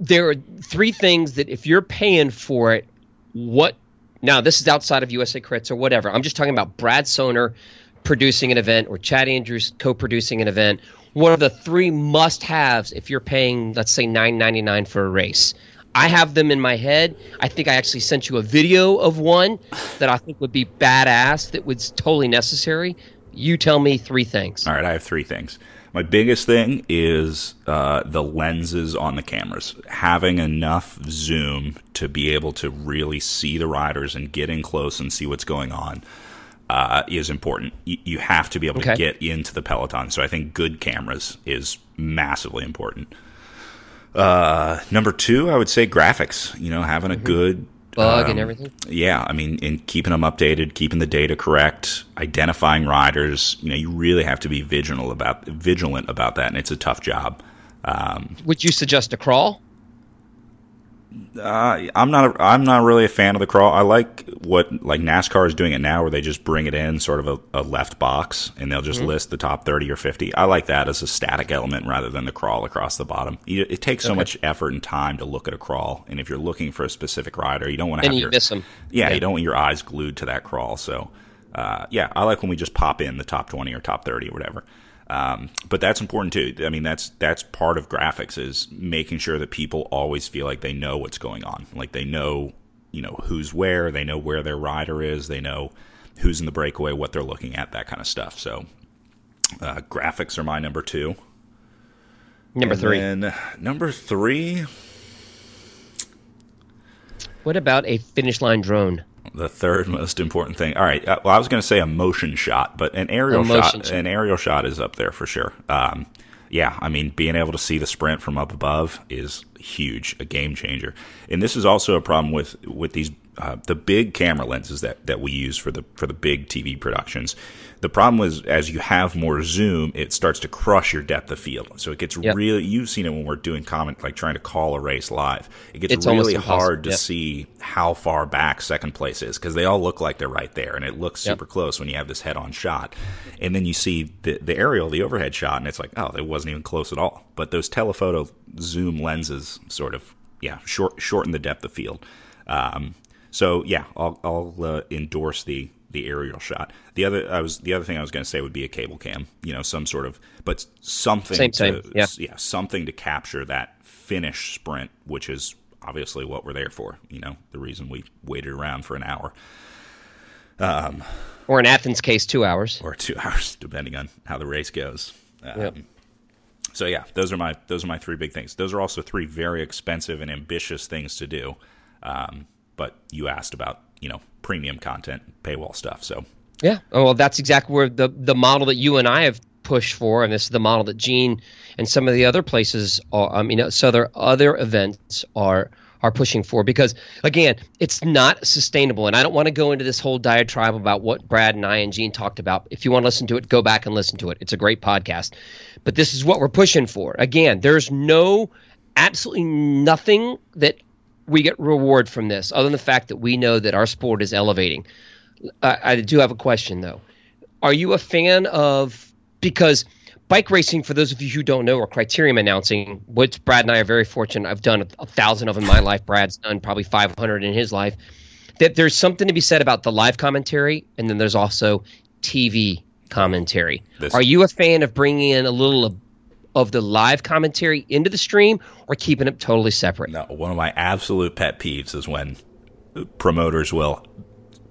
There are three things that if you're paying for it, what now this is outside of USA Crits or whatever. I'm just talking about Brad Sohner producing an event or Chad Andrews co-producing an event. What are the three must-haves if you're paying, let's say, nine ninety nine for a race? I have them in my head. I think I actually sent you a video of one that I think would be badass. That was totally necessary. You tell me three things. All right, I have three things. My biggest thing is uh, the lenses on the cameras. Having enough zoom to be able to really see the riders and get in close and see what's going on uh, is important. You, you have to be able Okay. to get into the peloton. So I think good cameras is massively important. Uh, number two, I would say graphics. You know, having a good Bug and um, everything. Yeah, I mean, in keeping them updated, keeping the data correct, identifying riders. You know, you really have to be vigilant about vigilant about that, and it's a tough job. Um, Would you suggest a crawl? Uh, I'm not. A, I'm not really a fan of the crawl. I like what like NASCAR is doing it now, where they just bring it in sort of a, a left box, and they'll just Mm-hmm. list the top 30 or 50. I like that as a static element rather than the crawl across the bottom. You- It takes so much effort and time to look at a crawl, and if you're looking for a specific rider, you don't want to have you your miss 'em. Yeah, Yeah. you don't want your eyes glued to that crawl. So, uh, yeah, I like when we just pop in the top 20 or top 30 or whatever. Um, but that's important too. I mean, that's that's part of graphics is making sure that people always feel like they know what's going on, like they know, you know, who's where, they know where their rider is, they know who's in the breakaway, what they're looking at, that kind of stuff. So, uh, graphics are my number two. Number And three. then number three, What about a finish line drone? The third most important thing. All right. uh, Well, I was going to say a motion shot, but an aerial shot, shot. an aerial shot is up there for sure. Um, yeah, I mean, being able to see the sprint from up above is huge, a game changer. And this is also a problem with with these uh, the big camera lenses that that we use for the for the big TV productions. The problem is, as you have more zoom, it starts to crush your depth of field. So it gets Yep. really. You've seen it when we're doing comment, like trying to call a race live. It gets It's really hard to yep. see how far back second place is because they all look like they're right there, and it looks Yep. super close when you have this head-on shot. And then you see the the aerial, the overhead shot, and it's like, oh, it wasn't even close at all. But those telephoto zoom lenses sort of, yeah, short shorten the depth of field. Um, so yeah, I'll, I'll uh, endorse the the aerial shot. The other I was the other thing I was going to say would be a cable cam. You know, some sort of, but something Same, to same, yeah. yeah, something to capture that finish sprint, which is obviously what we're there for. You know, the reason we waited around for an hour Or in Athens' case, two hours. or two hours, depending on how the race goes. Um, Yep. So yeah, those are my those are my three big things. Those are also three very expensive and ambitious things to do. Um, but you asked about you know premium content, paywall stuff. So Yeah. Oh, well, that's exactly where the the model that you and I have pushed for, and this is the model that Gene and some of the other places, are, I mean, so there other events are are pushing for because again, it's not sustainable. And I don't want to go into this whole diatribe about what Brad and I and Gene talked about. If you want to listen to it, go back and listen to it. It's a great podcast. But this is what we're pushing for. Again, there's no absolutely nothing that we get reward from this other than the fact that we know that our sport is elevating. I, I do have a question though. Are you a fan of because bike racing, for those of you who don't know, or criterium announcing, which Brad and I are very fortunate. I've done a, a thousand of them in my life. Brad's done probably 500 in his life. That there's something to be said about the live commentary, and then there's also TV commentary. This- Are you a fan of bringing in a little of, of the live commentary into the stream, or keeping it totally separate? no, one of my absolute pet peeves is when promoters will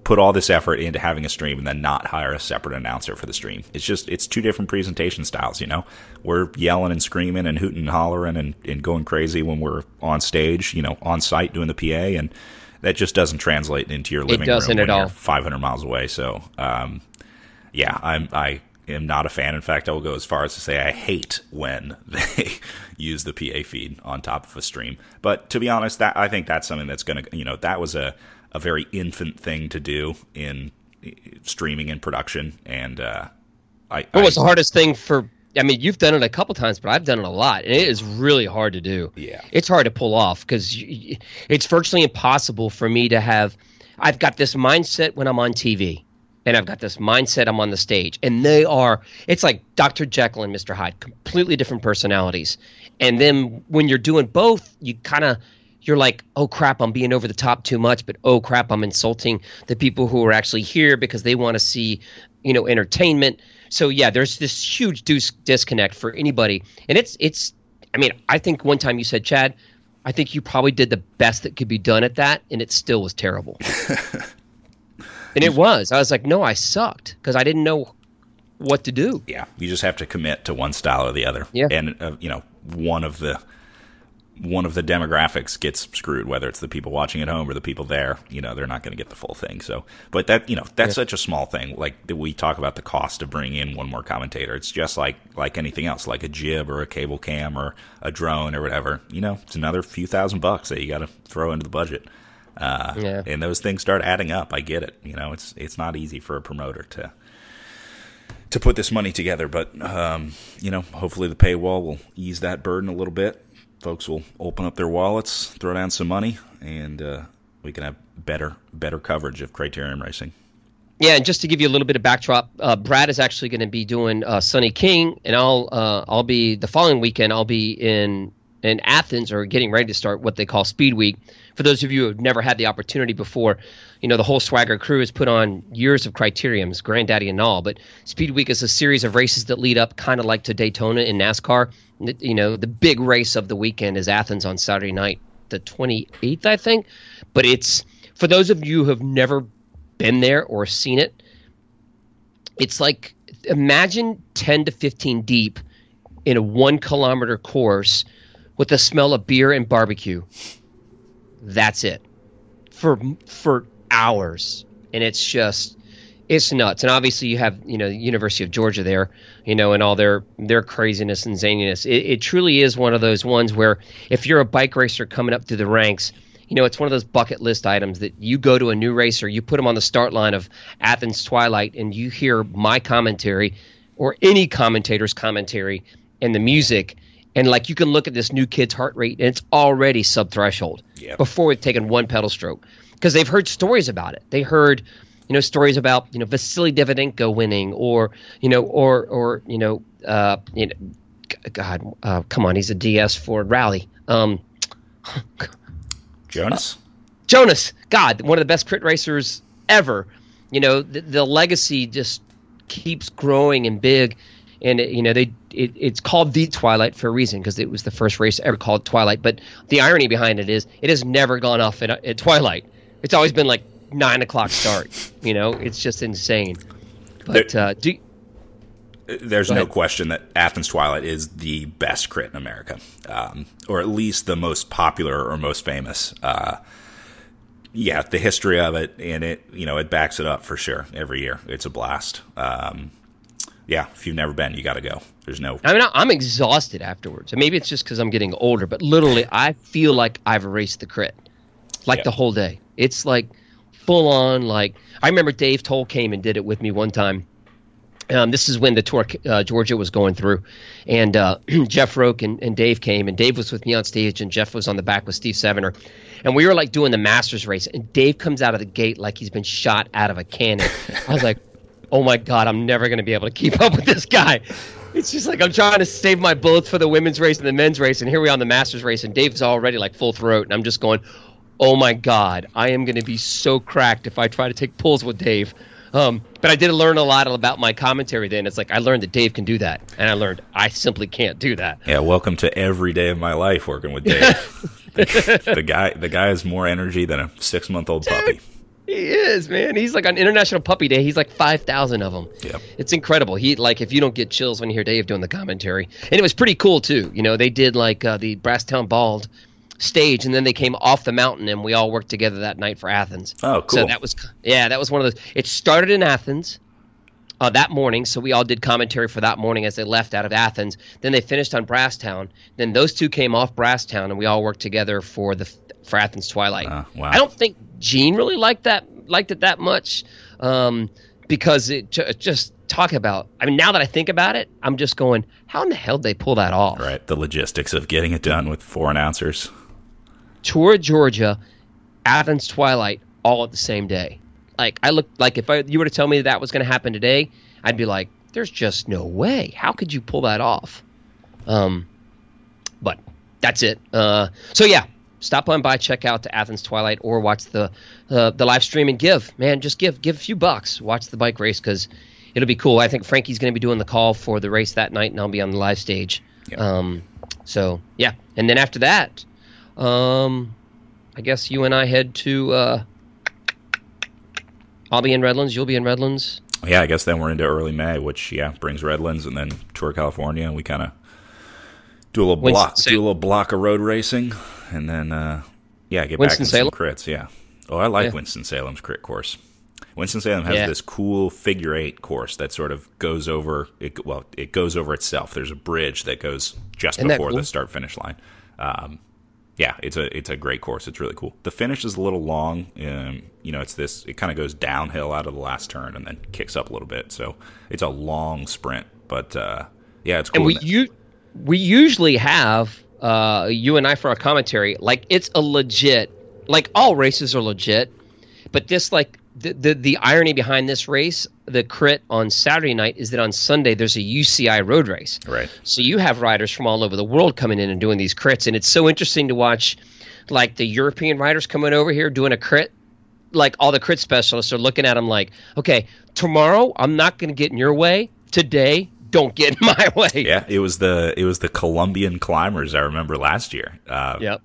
put all this effort into having a stream and then not hire a separate announcer for the stream. It's just it's two different presentation styles. You know, we're yelling and screaming and hooting and hollering and, and going crazy when we're on stage. You know, on site doing the PA and that just doesn't translate into your living room when at you're all. 500 miles away. So, um, yeah, I'm I am not a fan. In fact, I will go as far as to say I hate when they use the PA feed on top of a stream. But to be honest, that I think that's something that's going to you know that was a a very infant thing to do in eh, streaming and production, and uh, I, What was I the hardest thing for? I mean, you've done it a couple times, but I've done it a lot, and it is really hard to do. Yeah. it's hard to pull off because it's virtually impossible for me to have. I've got this mindset when I'm on TV, and I've got this mindset I'm on the stage, and they are. It's like Dr. Jekyll and Mr. Hyde, completely different personalities. And then when you're doing both, you kind of you're like, oh crap, I'm being over the top too much, but oh crap, I'm insulting the people who are actually here because they want to see, you know, entertainment. So yeah, there's this huge dis- disconnect for anybody, and it's it's. I mean, I think one time you said, Chad, I think you probably did the best that could be done at that, and it still was terrible. and it was. I was like, no, I sucked because I didn't know what to do. yeah, you just have to commit to one style or the other. Yeah. and uh, you know one of the one of the demographics gets screwed, whether it's the people watching at home or the people there. You know, they're not going to get the full thing. So, but that you know that's such a small thing. Like that we talk about the cost of bringing in one more commentator. It's just like like anything else, like a jib or a cable cam or a drone or whatever. You know, it's another few thousand bucks that you got to throw into the budget. Uh, Yeah. And those things start adding up. I get it. You know, it's it's not easy for a promoter to to put this money together. But um, you know, hopefully the paywall will ease that burden a little bit. Folks will open up their wallets, throw down some money, and uh, we can have better better coverage of criterium Racing. Yeah, and just to give you a little bit of backdrop, uh, Brad is actually going to be doing uh, Sunny King, and I'll uh, I'll be the following weekend. I'll be in in Athens or getting ready to start what they call Speed Week. For those of you who have never had the opportunity before, you know the whole Swagger crew has put on years of criteriums, granddaddy and all. But Speed Week is a series of races that lead up, kind of like to Daytona in NASCAR. You know, the big race of the weekend is Athens on Saturday night, the 28th, I think. But it's for those of you who have never been there or seen it, it's like imagine 10 to 15 deep in a one kilometer course with the smell of beer and barbecue. That's it for for hours, and it's just it's nuts. And obviously, you have you know the University of Georgia there, you know, and all their their craziness and zaniness. It, it truly is one of those ones where if you're a bike racer coming up through the ranks, you know, it's one of those bucket list items that you go to a new racer, you put them on the start line of Athens Twilight, and you hear my commentary or any commentator's commentary and the music. And like you can look at this new kid's heart rate, and it's already sub threshold Yep. before we've taken one pedal stroke because they've heard stories about it. They heard, you know, stories about you know Vassili Davidenko winning, or you know, or or you know, uh, you know, God, uh, come on, he's a DS Ford Rally. Um, Jonas, Jonas, God, one of the best crit racers ever. You know, the, the legacy just keeps growing and big, and it, you know they it, it's called the Twilight for a reason because it was the first race ever called Twilight. But the irony behind it is it has never gone off at, at Twilight. It's always been like nine o'clock start. You know, it's just insane. But There- uh, do there's no question that Athens Twilight is the best crit in America, um, or at least the most popular or most famous. Uh, yeah, the history of it and it, you know, it backs it up for sure. Every year, it's a blast. Um, yeah, if you've never been, you got to go. There's no. I mean, I'm exhausted afterwards. And maybe it's just because I'm getting older, but literally, I feel like I've erased the crit, like Yeah. the whole day. It's like full on. Like I remember Dave Towle came and did it with me one time. Um, this is when the tour uh, Georgia was going through, and uh, Jeff Roke and, and Dave came, and Dave was with me on stage, and Jeff was on the back with Steve Sevener, and we were like doing the Masters race, and Dave comes out of the gate like he's been shot out of a cannon. I was like, oh my god, I'm never going to be able to keep up with this guy. It's just like I'm trying to save my bullets for the women's race and the men's race, and here we are on the Masters race, and Dave's already like full throat, and I'm just going, oh my god, I am going to be so cracked if I try to take pulls with Dave. Um, but I did learn a lot about my commentary then. It's like I learned that Dave can do that, and I learned I simply can't do that. Yeah, welcome to every day of my life working with Dave. the, the guy, the guy has more energy than a six month old puppy. He is, man. He's like on International Puppy Day. He's like five thousand of them. Yeah, It's incredible. He like if you don't get chills when you hear Dave doing the commentary, and it was pretty cool too. You know, they did like uh, the Brasstown Bald stage, and then they came off the mountain, and we all worked together that night for Athens. Oh, cool. So that was yeah, that was one of those. It started in Athens. Uh, that morning, so we all did commentary for that morning as they left out of Athens. Then they finished on Brasstown. Then those two came off Brasstown, and we all worked together for the for Athens Twilight. Uh, wow. I don't think Gene really liked that liked it that much um, because it ju- just talk about. I mean, now that I think about it, I'm just going, how in the hell did they pull that off? Right. The logistics of getting it done with four announcers. Tour of Georgia, Athens Twilight, all at the same day. Like I look like if I, you were to tell me that, that was going to happen today, I'd be like, "There's just no way. How could you pull that off?" Um, but that's it. Uh, so yeah, stop on by, check out the Athens Twilight, or watch the uh, the live stream and give man, just give give a few bucks. Watch the bike race because it'll be cool. I think Frankie's going to be doing the call for the race that night, and I'll be on the live stage. Yeah. Um, so yeah, and then after that, um, I guess you and I head to. Uh, I'll be in Redlands. You'll be in Redlands. Yeah, I guess then we're into early May, which yeah brings Redlands, and then tour California, and we kind of do a little block, do a little block of road racing, and then uh, yeah, get back into some Winston-Salem? crits. Yeah. Oh, I like Yeah. Winston Salem's crit course. Winston Salem has Yeah. this cool figure eight course that sort of goes over it. Well, it goes over itself. There's a bridge that goes just Isn't that before cool? the start finish line. Um, yeah, it's a it's a great course. It's really cool. The finish is a little long. Um, you know, it's this. It kind of goes downhill out of the last turn and then kicks up a little bit. So it's a long sprint. But uh, yeah, it's cool. And we you we usually have uh, you and I for our commentary. Like it's a legit. Like all races are legit, but this like the, the the irony behind this race, the crit on Saturday night is that on Sunday there's a UCI road race. Right. So you have riders from all over the world coming in and doing these crits, and it's so interesting to watch, like the European riders coming over here doing a crit. Like all the crit specialists are looking at them like, okay, tomorrow I'm not going to get in your way. Today, don't get in my way. yeah, it was the it was the Colombian climbers. I remember last year. Uh, Yep.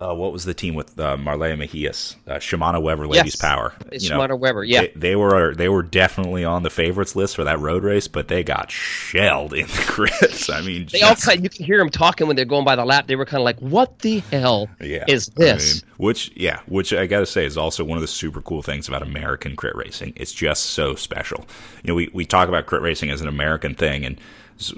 Uh, what was the team with uh, Marlies Mejias, uh, Shimano Weber Ladies Yes. Power? You know, Shimano Weber, yeah. they, they were they were definitely on the favorites list for that road race, but they got shelled in the crits. I mean, They all just- kind you can hear them talking when they're going by the lap. They were kind of like, "What the hell yeah, is I this?" mean, which yeah, which I got to say is also one of the super cool things about American crit racing. It's just so special. You know, we we talk about crit racing as an American thing, and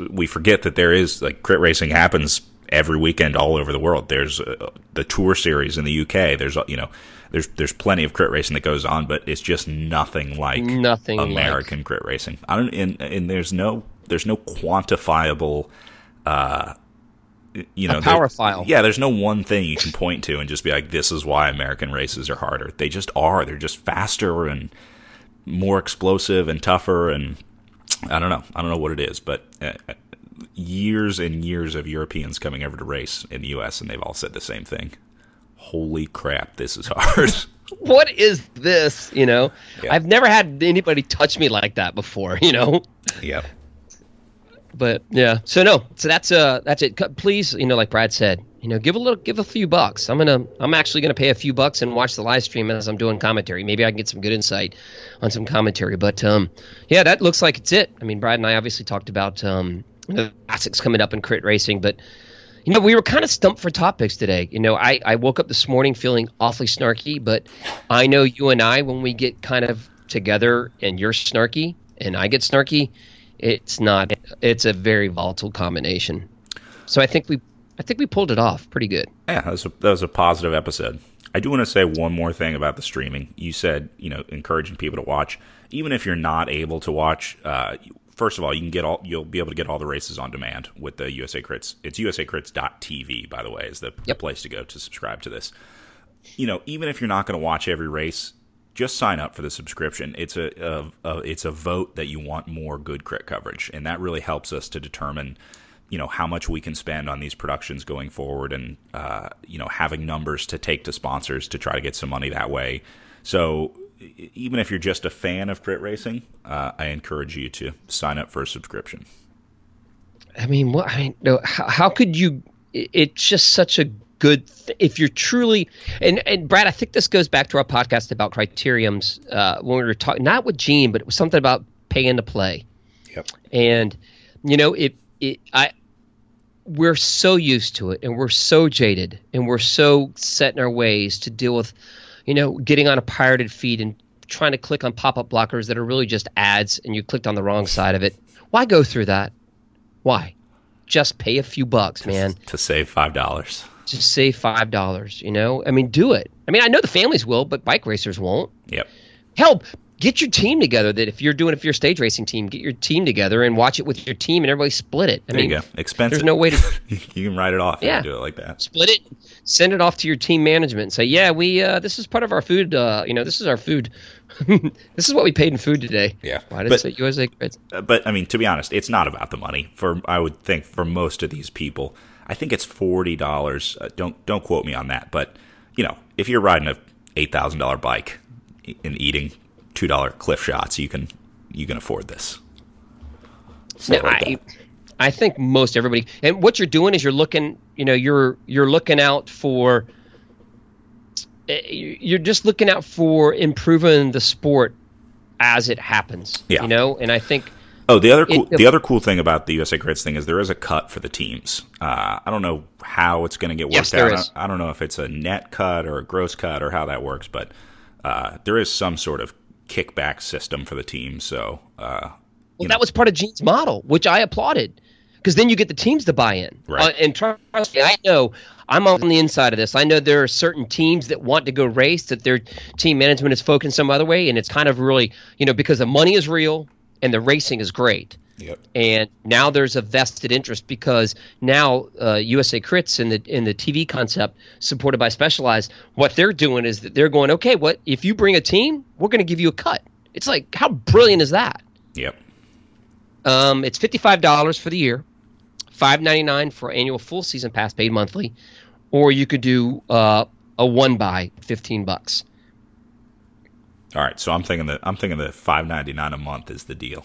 we forget that there is like crit racing happens every weekend all over the world. There's uh, the tour series in the UK. There's uh, you know. There's there's plenty of crit racing that goes on, but it's just nothing like Nothing like- American crit racing. I don't and, and there's no there's no quantifiable uh you know A power file. Yeah, there's no one thing you can point to and just be like this is why American races are harder. They just are. They're just faster and more explosive and tougher and I don't know. I don't know what it is, but uh, years and years of Europeans coming over to race in the US and they've all said the same thing. Holy crap, this is hard. What is this? You know, Yeah. I've never had anybody touch me like that before. You know, yep. but yeah. So no, so that's uh that's it. Please, you know, like Brad said, you know, give a little, give a few bucks. I'm gonna, I'm actually gonna pay a few bucks and watch the live stream as I'm doing commentary. Maybe I can get some good insight on some commentary. But um, yeah, that looks like it's it. I mean, Brad and I obviously talked about um the classics coming up in crit racing, but you know, we were kind of stumped for topics today. You know, I, I woke up this morning feeling awfully snarky, but I know you and I, when we get kind of together and you're snarky and I get snarky, it's not, it's a very volatile combination. So I think we, I think we pulled it off pretty good. Yeah, that was, a, that was a positive episode. I do want to say one more thing about the streaming. You said, you know, encouraging people to watch, even if you're not able to watch. Uh, first of all, you can get all you'll be able to get all the races on demand with the USA Crits. It's USACrits.tv, by the way, is the, Yep. place to go to subscribe to this. You know, even if you're not going to watch every race, just sign up for the subscription. It's a, a, a it's a vote that you want more good crit coverage, and that really helps us to determine you know how much we can spend on these productions going forward and uh, you know having numbers to take to sponsors to try to get some money that way so even if you're just a fan of crit racing uh, i encourage you to sign up for a subscription I mean, what, I mean, no, how, how could you, it's just such a good th- if you're truly and and Brad, I think this goes back to our podcast about criteriums uh, when we were talking not with Gene, but it was something about paying to play. Yep. And you know, it it I we're so used to it and we're so jaded and we're so set in our ways to deal with you know getting on a pirated feed and trying to click on pop-up blockers that are really just ads and you clicked on the wrong side of it. Why go through that? Why? Just pay a few bucks man. to save five dollars. just save five dollars you know? I mean do it. I mean i know the families will but bike racers won't. Yep. help get your team together that if you're doing if you're a stage racing team get your team together and watch it with your team and everybody split it i There mean you go. Expensive. there's no way to you can write it off. Yeah. Do it like that. split it, send it off to your team management, and say, "Yeah, we uh, this is part of our food. Uh, you know, this is our food. this is what we paid in food today." Yeah. Why did But- it say USA Grids? Uh, but I mean, to be honest, it's not about the money. For I would think for most of these people, I think it's forty dollars. Uh, don't don't quote me on that, but you know, if you're riding a eight thousand dollar bike and eating two dollar Clif shots, you can you can afford this. No, like I, that. I think most everybody, and what you're doing is you're looking, you know, you're you're looking out for. eh, You're just looking out for improving the sport as it happens. Yeah. You know, and I think Oh, the other cool, It- the other cool thing about the USA Crits thing is there is a cut for the teams. Uh, I don't know how it's going to get worked Yes, there out. is. I, I don't know if it's a net cut or a gross cut or how that works, but uh, there is some sort of kickback system for the team. So uh, Well, that was part of Gene's model, which I applauded, because then you get the teams to buy in. Right. Uh, and trust me, I know I'm on the inside of this. I know there are certain teams that want to go race that their team management is focused some other way, and it's kind of really, you know, because the money is real and the racing is great. Yep. And now there's a vested interest because now uh, USA Crits in the in the TV concept supported by Specialized, what they're doing is that they're going, okay, what if you bring a team, we're going to give you a cut. It's like how brilliant is that? Yep. Um, it's fifty-five dollars for the year, five ninety-nine for annual full season pass paid monthly, or you could do uh, a one buy, fifteen bucks. All right, so I'm thinking that I'm thinking that five ninety nine a month is the deal.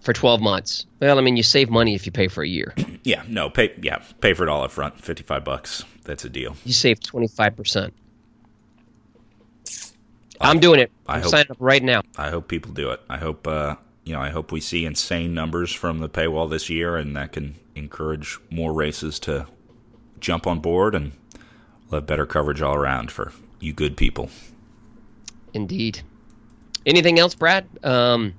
For twelve months. Well, I mean, you save money if you pay for a year. Yeah, no, pay yeah, pay for it all up front, fifty five bucks. That's a deal. You save twenty-five percent. I'm doing it. I I'm hope- signing up right now. I hope people do it. I hope uh, you know. I hope we see insane numbers from the paywall this year, and that can encourage more races to jump on board, and we'll have better coverage all around for you good people. Indeed. Anything else, Brad? Um,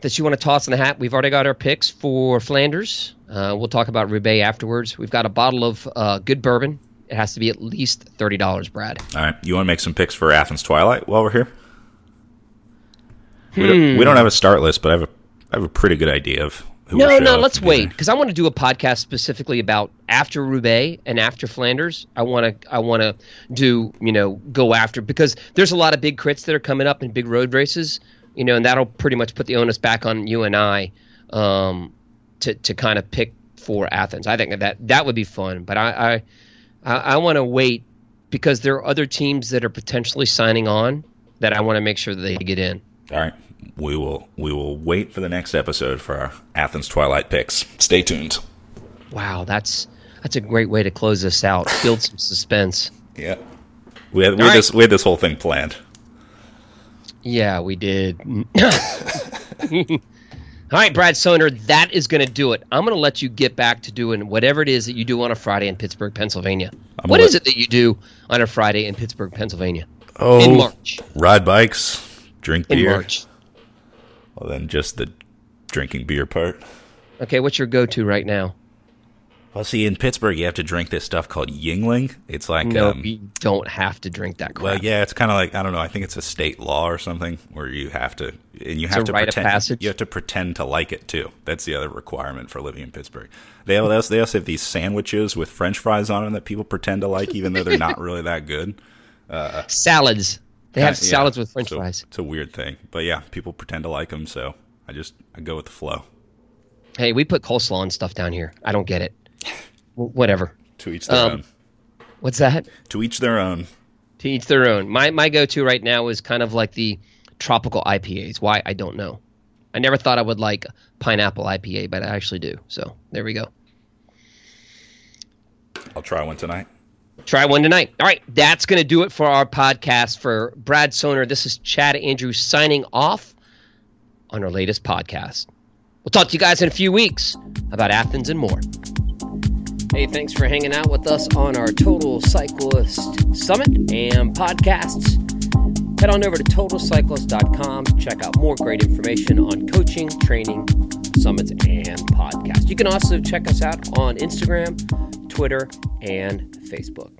that you want to toss in the hat? We've already got our picks for Flanders. Uh, we'll talk about Roubaix afterwards. We've got a bottle of uh, good bourbon. It has to be at least thirty dollars, Brad. All right, you want to make some picks for Athens Twilight while we're here? We, don't, we don't have a start list, but I have a I have a pretty good idea of who. No, no, let's wait because I want to do a podcast specifically about after Roubaix and after Flanders. I want to, I want to do, you know, go after because there's a lot of big crits that are coming up in big road races, you know, and that'll pretty much put the onus back on you and I, um, to to kind of pick for Athens. I think that that would be fun, but I I, I, I want to wait because there are other teams that are potentially signing on that I want to make sure that they get in. All right, we will we will wait for the next episode for our Athens Twilight picks. Stay tuned. Wow, that's that's a great way to close this out. Build some suspense. Yeah, we had, we had right. this we had this whole thing planned. Yeah, we did. All right, Brad Sohner, that is going to do it. I'm going to let you get back to doing whatever it is that you do on a Friday in Pittsburgh, Pennsylvania. I'm What is it that you do on a Friday in Pittsburgh, Pennsylvania? Oh, In March. ride bikes, drink In beer. March. Well, then just the drinking beer part. Okay, what's your go-to right now? Well, see, in Pittsburgh, you have to drink this stuff called Yuengling. It's like, No, um, you don't have to drink that crap. well, yeah, it's kind of like I don't know. I think it's a state law or something where you have to, and you have to pretend. You have to pretend to like it too. That's the other requirement for living in Pittsburgh. They also, they also have these sandwiches with French fries on them that people pretend to like, even though they're not really that good. Salads. They have Uh, yeah, salads with French so fries. It's a weird thing, but yeah, people pretend to like them, so I just I go with the flow. Hey, we put coleslaw and stuff down here. I don't get it. Whatever. To each their Um, own. What's that? To each their own. To each their own. My my go-to right now is kind of like the tropical IPAs. Why I don't know. I never thought I would like pineapple IPA, but I actually do. So there we go. I'll try one tonight. Try one tonight. All right, that's going to do it for our podcast. For Brad Sohner, this is Chad Andrew signing off on our latest podcast. We'll talk to you guys in a few weeks about Athens and more. Hey, thanks for hanging out with us on our Total Cyclist Summit and podcasts. Head on over to totalcyclist.com to check out more great information on coaching, training, summits, and podcasts. You can also check us out on Instagram, Twitter, and Facebook.